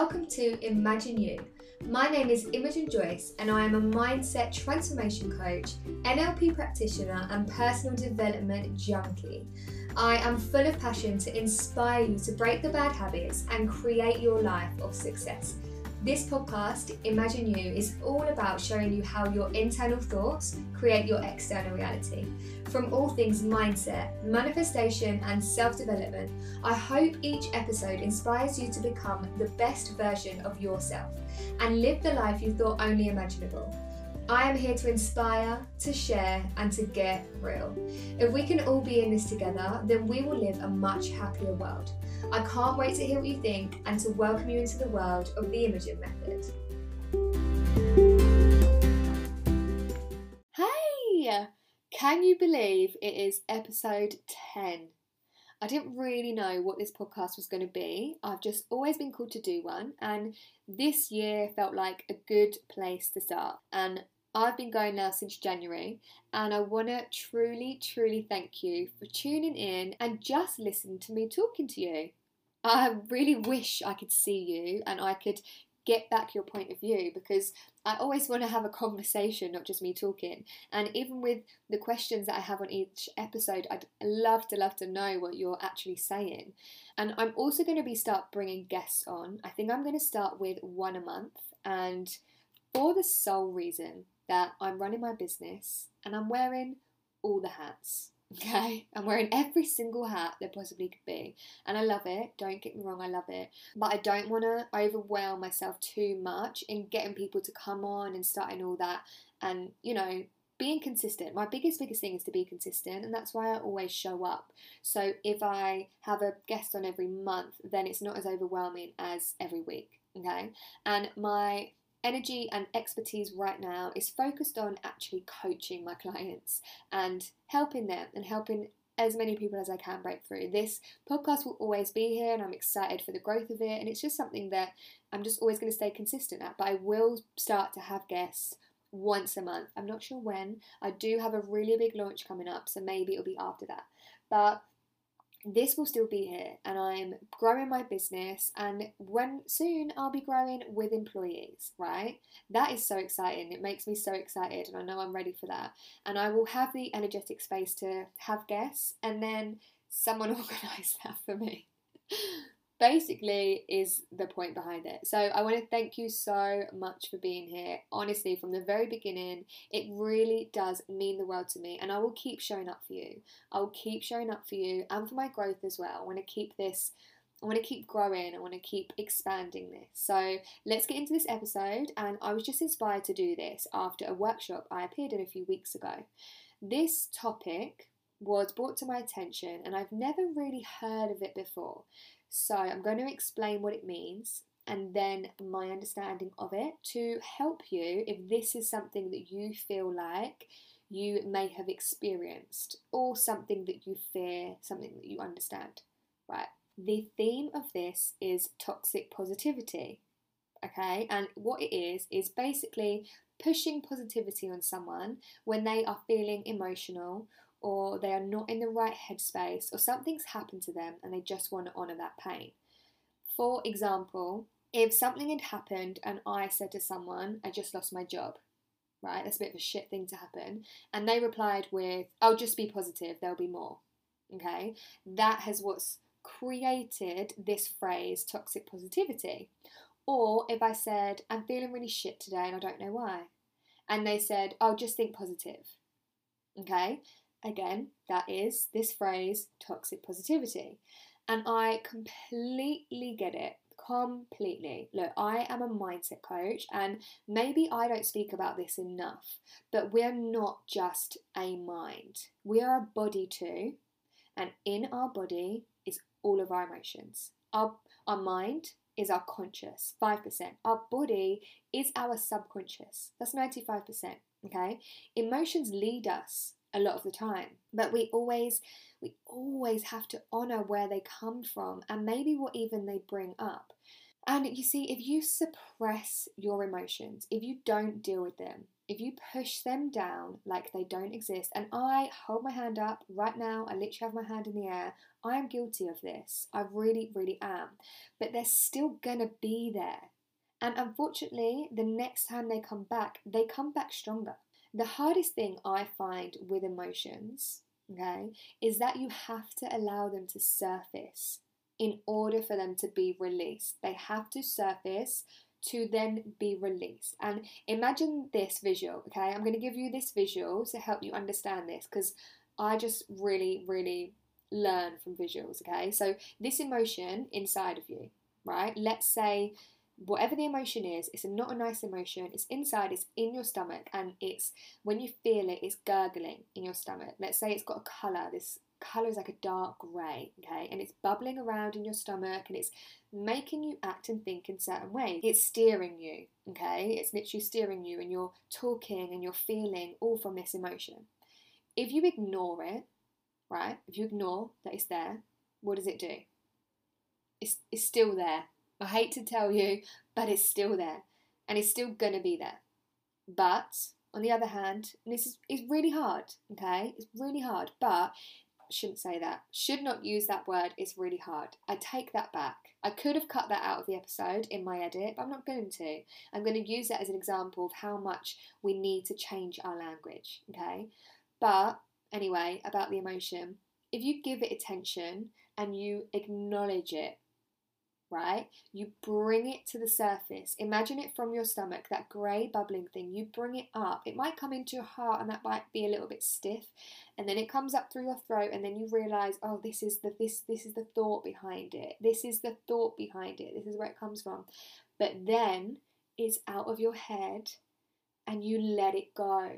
welcome to Imagine You. My name is Imogen Joyce, and I am a mindset transformation coach, NLP practitioner, and personal development junkie. I am full of passion to inspire you to break the bad habits and create your life of success. This podcast, Imagine You, is all about showing you how your internal thoughts create your external reality. From all things mindset, manifestation, and self development, I hope each episode inspires you to become the best version of yourself and live the life you thought only imaginable. I am here to inspire, to share, and to get real. If we can all be in this together, then we will live a much happier world. I can't wait to hear what you think and to welcome you into the world of the Imogen Method. Hey! Can you believe it is episode 10? I didn't really know what this podcast was going to be. I've just always been called to do one, and this year felt like a good place to start. And I've been going now since January, and I want to truly, truly thank you for tuning in and just listening to me talking to you. I really wish I could see you and I could get back your point of view because I always want to have a conversation, not just me talking. And even with the questions that I have on each episode, I'd love to love to know what you're actually saying. And I'm also going to be start bringing guests on. I think I'm going to start with one a month and for the sole reason that I'm running my business and I'm wearing all the hats. Okay, I'm wearing every single hat there possibly could be, and I love it. Don't get me wrong, I love it, but I don't want to overwhelm myself too much in getting people to come on and starting all that, and you know, being consistent. My biggest, biggest thing is to be consistent, and that's why I always show up. So if I have a guest on every month, then it's not as overwhelming as every week. Okay, and my energy and expertise right now is focused on actually coaching my clients and helping them and helping as many people as I can break through. This podcast will always be here and I'm excited for the growth of it. And it's just something that I'm just always going to stay consistent at. But I will start to have guests once a month. I'm not sure when. I do have a really big launch coming up, so maybe it'll be after that. But this will still be here and I'm growing my business and when soon I'll be growing with employees, right? That is so exciting. It makes me so excited and I know I'm ready for that. And I will have the energetic space to have guests and then someone organize that for me basically is the point behind it. So I want to thank you so much for being here. Honestly, from the very beginning, it really does mean the world to me, and I will keep showing up for you. I will keep showing up for you and for my growth as well. I want to keep this. I want to keep growing. I want to keep expanding this. So let's get into this episode. And I was just inspired to do this after a workshop I appeared in a few weeks ago. This topic was brought to my attention, and I've never really heard of it before. So I'm going to explain what it means and then my understanding of it to help you if this is something that you feel like you may have experienced or something that you fear, something that you understand. Right. The theme of this is toxic positivity. Okay, and what it is is basically pushing positivity on someone when they are feeling emotional or they are not in the right headspace, or something's happened to them and they just want to honour that pain. For example, if something had happened and I said to someone, I just lost my job, right? That's a bit of a shit thing to happen. And they replied with, oh, just be positive, there'll be more. Okay? That has what's created this phrase, toxic positivity. Or if I said, I'm feeling really shit today and I don't know why. And they said, "I'll oh, just think positive. Okay? Again, that is this phrase, toxic positivity. And I completely get it. Completely. Look, I am a mindset coach, and maybe I don't speak about this enough, but we're not just a mind, we are a body too. And in our body is all of our emotions. Our, our mind is our conscious, 5%. Our body is our subconscious, that's 95%. Okay? Emotions lead us a lot of the time. But we always we always have to honor where they come from and maybe what even they bring up. And you see, if you suppress your emotions, if you don't deal with them, if you push them down like they don't exist, and I hold my hand up right now, I literally have my hand in the air, I am guilty of this. I really, really am. But they're still gonna be there. And unfortunately, the next time they come back, they come back stronger. The hardest thing I find with emotions, okay, is that you have to allow them to surface in order for them to be released. They have to surface to then be released. And imagine this visual, okay? I'm going to give you this visual to help you understand this because I just really, really learn from visuals, okay? So, this emotion inside of you, right? Let's say whatever the emotion is, it's not a nice emotion, it's inside, it's in your stomach, and it's when you feel it, it's gurgling in your stomach. Let's say it's got a colour, this colour is like a dark grey, okay, and it's bubbling around in your stomach and it's making you act and think in certain ways. It's steering you, okay, it's literally steering you, and you're talking and you're feeling all from this emotion. If you ignore it, right, if you ignore that it's there, what does it do? It's, it's still there. I hate to tell you, but it's still there and it's still going to be there. But on the other hand, and this is it's really hard, okay? It's really hard, but shouldn't say that. Should not use that word. It's really hard. I take that back. I could have cut that out of the episode in my edit, but I'm not going to. I'm going to use that as an example of how much we need to change our language, okay? But anyway, about the emotion, if you give it attention and you acknowledge it, right? You bring it to the surface. Imagine it from your stomach, that grey bubbling thing. You bring it up. It might come into your heart and that might be a little bit stiff. And then it comes up through your throat and then you realize, oh, this is the this this is the thought behind it. This is the thought behind it. This is where it comes from. But then it's out of your head and you let it go.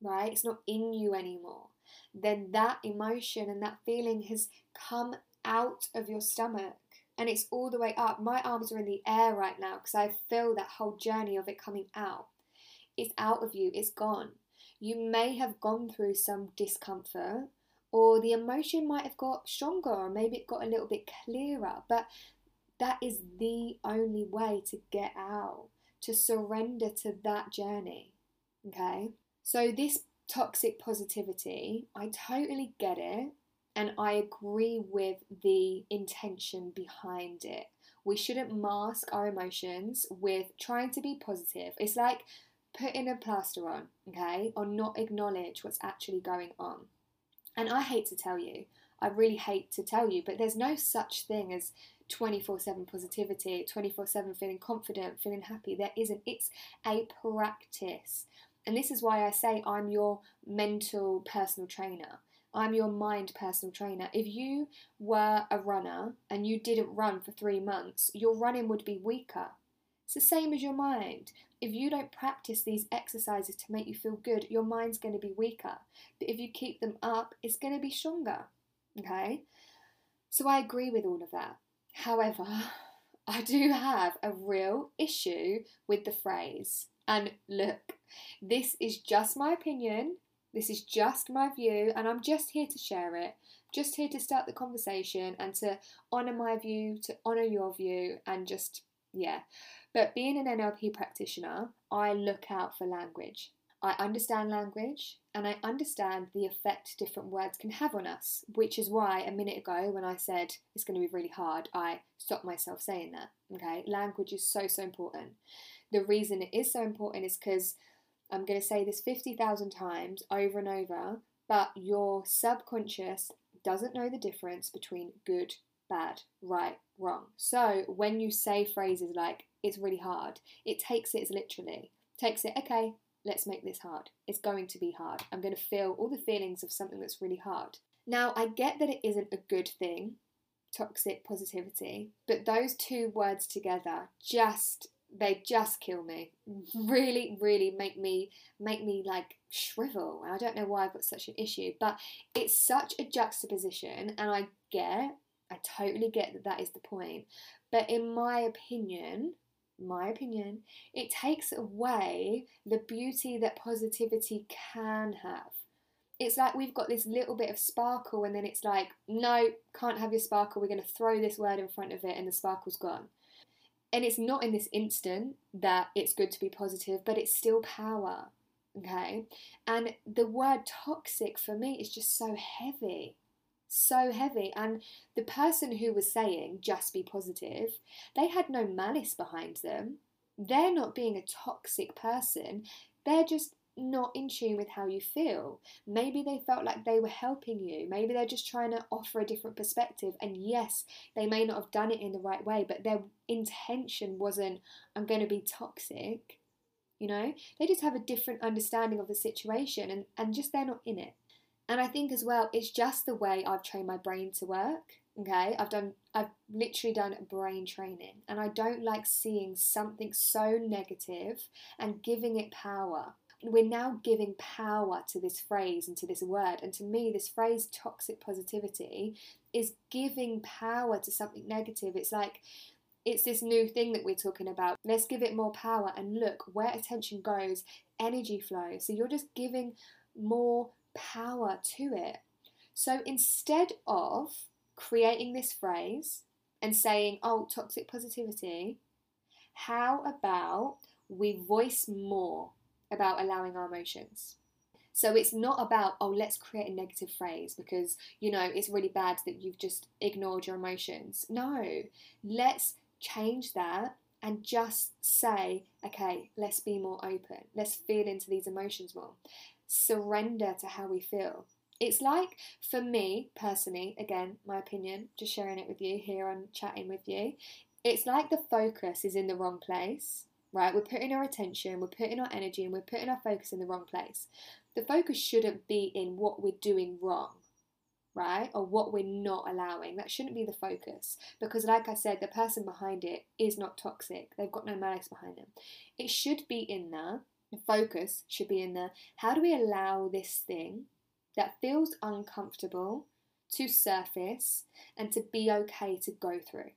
Right? It's not in you anymore. Then that emotion and that feeling has come out of your stomach and it's all the way up. My arms are in the air right now because I feel that whole journey of it coming out. It's out of you, it's gone. You may have gone through some discomfort, or the emotion might have got stronger, or maybe it got a little bit clearer, but that is the only way to get out, to surrender to that journey. Okay? So, this toxic positivity, I totally get it. And I agree with the intention behind it. We shouldn't mask our emotions with trying to be positive. It's like putting a plaster on, okay, or not acknowledge what's actually going on. And I hate to tell you, I really hate to tell you, but there's no such thing as 24 7 positivity, 24 7 feeling confident, feeling happy. There isn't. It's a practice. And this is why I say I'm your mental personal trainer. I'm your mind personal trainer. If you were a runner and you didn't run for three months, your running would be weaker. It's the same as your mind. If you don't practice these exercises to make you feel good, your mind's going to be weaker. But if you keep them up, it's going to be stronger. Okay? So I agree with all of that. However, I do have a real issue with the phrase. And look, this is just my opinion. This is just my view, and I'm just here to share it. Just here to start the conversation and to honour my view, to honour your view, and just, yeah. But being an NLP practitioner, I look out for language. I understand language and I understand the effect different words can have on us, which is why a minute ago when I said it's going to be really hard, I stopped myself saying that. Okay, language is so, so important. The reason it is so important is because I'm going to say this 50,000 times over and over, but your subconscious doesn't know the difference between good, bad, right, wrong. So when you say phrases like, it's really hard, it takes it as literally, takes it, okay, let's make this hard. It's going to be hard. I'm going to feel all the feelings of something that's really hard. Now, I get that it isn't a good thing, toxic positivity, but those two words together just they just kill me. Really, really make me make me like shrivel. I don't know why I've got such an issue, but it's such a juxtaposition, and I get, I totally get that that is the point. But in my opinion, my opinion, it takes away the beauty that positivity can have. It's like we've got this little bit of sparkle, and then it's like, no, can't have your sparkle. We're going to throw this word in front of it, and the sparkle's gone and it's not in this instant that it's good to be positive, but it's still power. Okay. And the word toxic for me is just so heavy. So heavy. And the person who was saying just be positive, they had no malice behind them. They're not being a toxic person. They're just not in tune with how you feel. Maybe they felt like they were helping you. Maybe they're just trying to offer a different perspective. And yes, they may not have done it in the right way, but their intention wasn't, I'm going to be toxic. You know, they just have a different understanding of the situation and, and just they're not in it. And I think as well, it's just the way I've trained my brain to work. Okay, I've done, I've literally done brain training, and I don't like seeing something so negative and giving it power we're now giving power to this phrase and to this word. And to me, this phrase toxic positivity is giving power to something negative. It's like, it's this new thing that we're talking about. Let's give it more power. And look, where attention goes, energy flows. So you're just giving more power to it. So instead of creating this phrase and saying, oh, toxic positivity, how about we voice more about allowing our emotions. So it's not about, oh, let's create a negative phrase because, you know, it's really bad that you've just ignored your emotions. No, let's change that and just say, okay, let's be more open. Let's feel into these emotions more. Surrender to how we feel. It's like, for me personally, again, my opinion, just sharing it with you here on chatting with you, it's like the focus is in the wrong place right? We're putting our attention, we're putting our energy, and we're putting our focus in the wrong place. The focus shouldn't be in what we're doing wrong, right? Or what we're not allowing. That shouldn't be the focus. Because, like I said, the person behind it is not toxic, they've got no malice behind them. It should be in there, the focus should be in there. How do we allow this thing that feels uncomfortable to surface and to be okay to go through?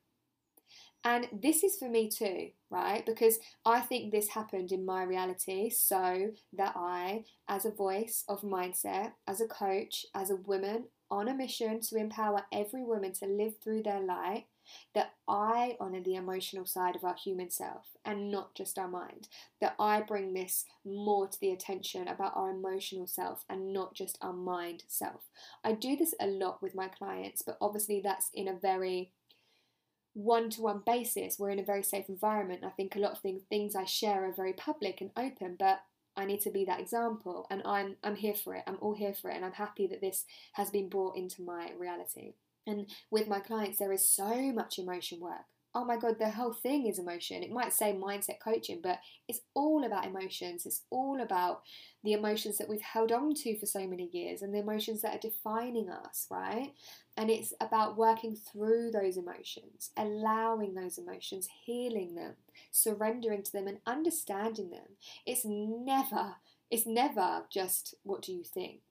And this is for me too, right? Because I think this happened in my reality so that I, as a voice of mindset, as a coach, as a woman on a mission to empower every woman to live through their light, that I honour the emotional side of our human self and not just our mind. That I bring this more to the attention about our emotional self and not just our mind self. I do this a lot with my clients, but obviously that's in a very one to one basis. We're in a very safe environment. I think a lot of things, things I share are very public and open, but I need to be that example and I'm I'm here for it. I'm all here for it and I'm happy that this has been brought into my reality. And with my clients there is so much emotion work oh my god, the whole thing is emotion. It might say mindset coaching, but it's all about emotions. It's all about the emotions that we've held on to for so many years and the emotions that are defining us, right? And it's about working through those emotions, allowing those emotions, healing them, surrendering to them, and understanding them. It's never, it's never just what do you think?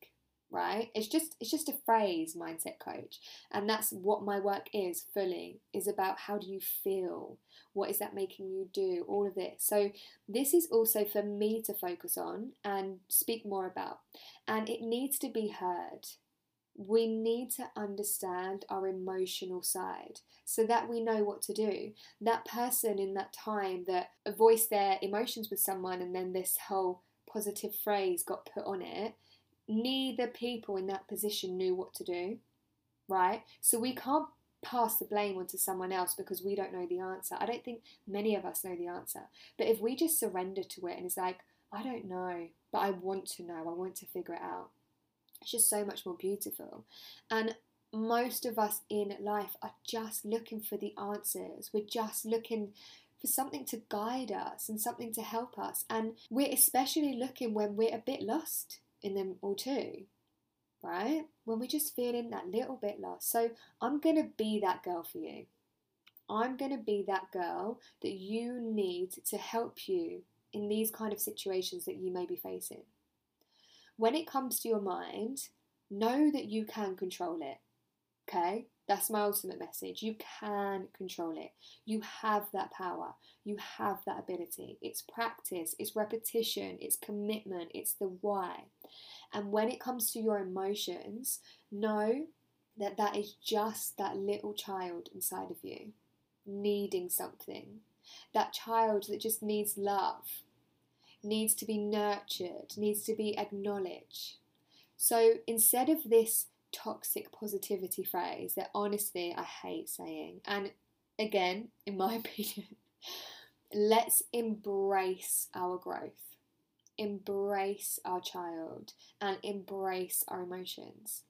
Right? It's just it's just a phrase mindset coach and that's what my work is fully is about how do you feel? What is that making you do? All of this so this is also for me to focus on and speak more about and it needs to be heard. We need to understand our emotional side so that we know what to do. That person in that time that voiced their emotions with someone and then this whole positive phrase got put on it, neither people in that position knew what to do, right? So we can't pass the blame onto someone else because we don't know the answer. I don't think many of us know the answer. But if we just surrender to it and it's like, I don't know, but I want to know, I want to figure it out, it's just so much more beautiful. And most of us in life are just looking for the answers. We're just looking for something to guide us and something to help us. And we're especially looking when we're a bit lost in them all too, right? When we're just feeling that little bit lost. So I'm going to be that girl for you. I'm going to be that girl that you need to help you in these kind of situations that you may be facing. When it comes to your mind, know that you can control it. Okay? That's my ultimate message. You can control it. You have that power. You have that ability. It's practice, it's repetition, it's commitment, it's the why. And when it comes to your emotions, know that that is just that little child inside of you needing something. that child that just needs love, needs to be nurtured, needs to be acknowledged. So instead of this toxic positivity phrase that honestly I hate saying, and again, in my opinion, let's embrace our growth, embrace our child, and embrace our emotions.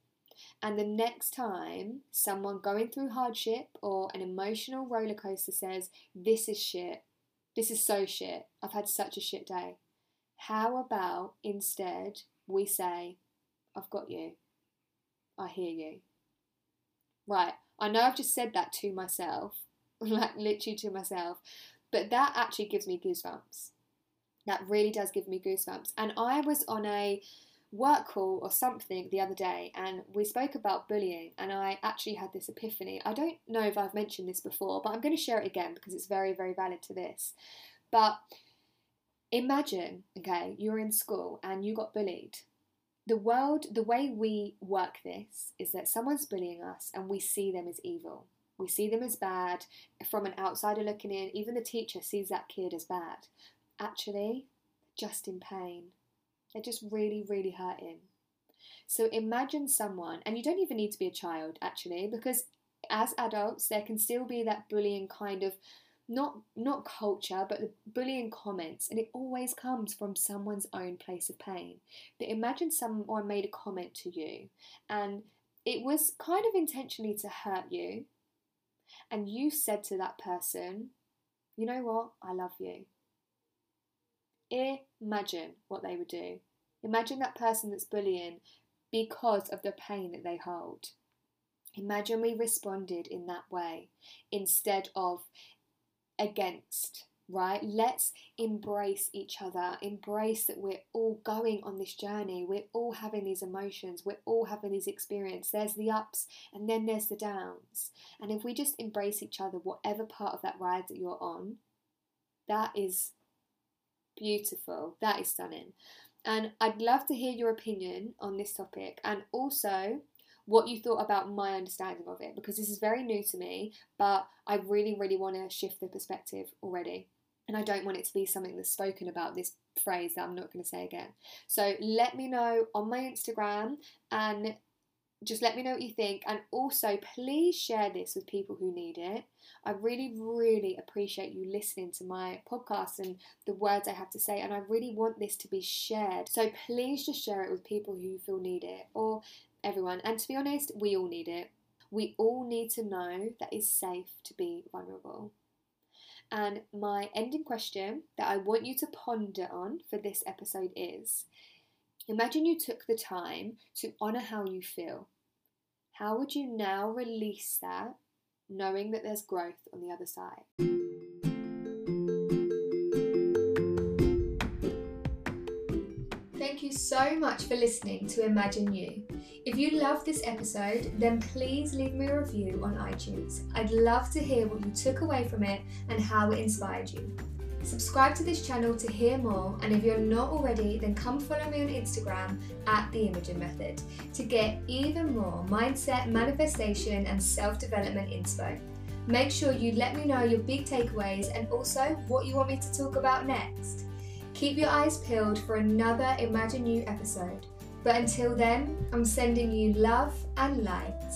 And the next time someone going through hardship or an emotional roller coaster says, This is shit, this is so shit, I've had such a shit day, how about instead we say, I've got you, I hear you. Right, I know I've just said that to myself, like literally to myself, but that actually gives me goosebumps. That really does give me goosebumps. And I was on a work call or something the other day and we spoke about bullying and I actually had this epiphany. I don't know if I've mentioned this before, but I'm going to share it again because it's very, very valid to this. But imagine, okay, you're in school and you got bullied. The world, the way we work this is that someone's bullying us and we see them as evil. We see them as bad. From an outsider looking in, even the teacher sees that kid as bad. Actually, just in pain they're just really, really hurting. So imagine someone, and you don't even need to be a child actually, because as adults there can still be that bullying kind of not not culture but the bullying comments and it always comes from someone's own place of pain but imagine someone made a comment to you and it was kind of intentionally to hurt you and you said to that person you know what i love you Imagine what they would do. Imagine that person that's bullying because of the pain that they hold. Imagine we responded in that way instead of against, right? Let's embrace each other, embrace that we're all going on this journey, we're all having these emotions, we're all having these experiences. There's the ups and then there's the downs. And if we just embrace each other, whatever part of that ride that you're on, that is Beautiful. That is stunning. And I'd love to hear your opinion on this topic and also what you thought about my understanding of it because this is very new to me, but I really, really want to shift the perspective already. And I don't want it to be something that's spoken about, this phrase that I'm not going to say again. So let me know on my Instagram and just let me know what you think. And also, please share this with people who need it. I really, really appreciate you listening to my podcast and the words I have to say. And I really want this to be shared. So please just share it with people who feel need it or everyone. And to be honest, we all need it. We all need to know that it's safe to be vulnerable. And my ending question that I want you to ponder on for this episode is Imagine you took the time to honour how you feel. How would you now release that, knowing that there's growth on the other side? You so much for listening to Imagine You. If you love this episode, then please leave me a review on iTunes. I'd love to hear what you took away from it and how it inspired you. Subscribe to this channel to hear more, and if you're not already, then come follow me on Instagram at The Imogen Method to get even more mindset, manifestation, and self development inspo. Make sure you let me know your big takeaways and also what you want me to talk about next. Keep your eyes peeled for another Imagine You episode. But until then, I'm sending you love and light.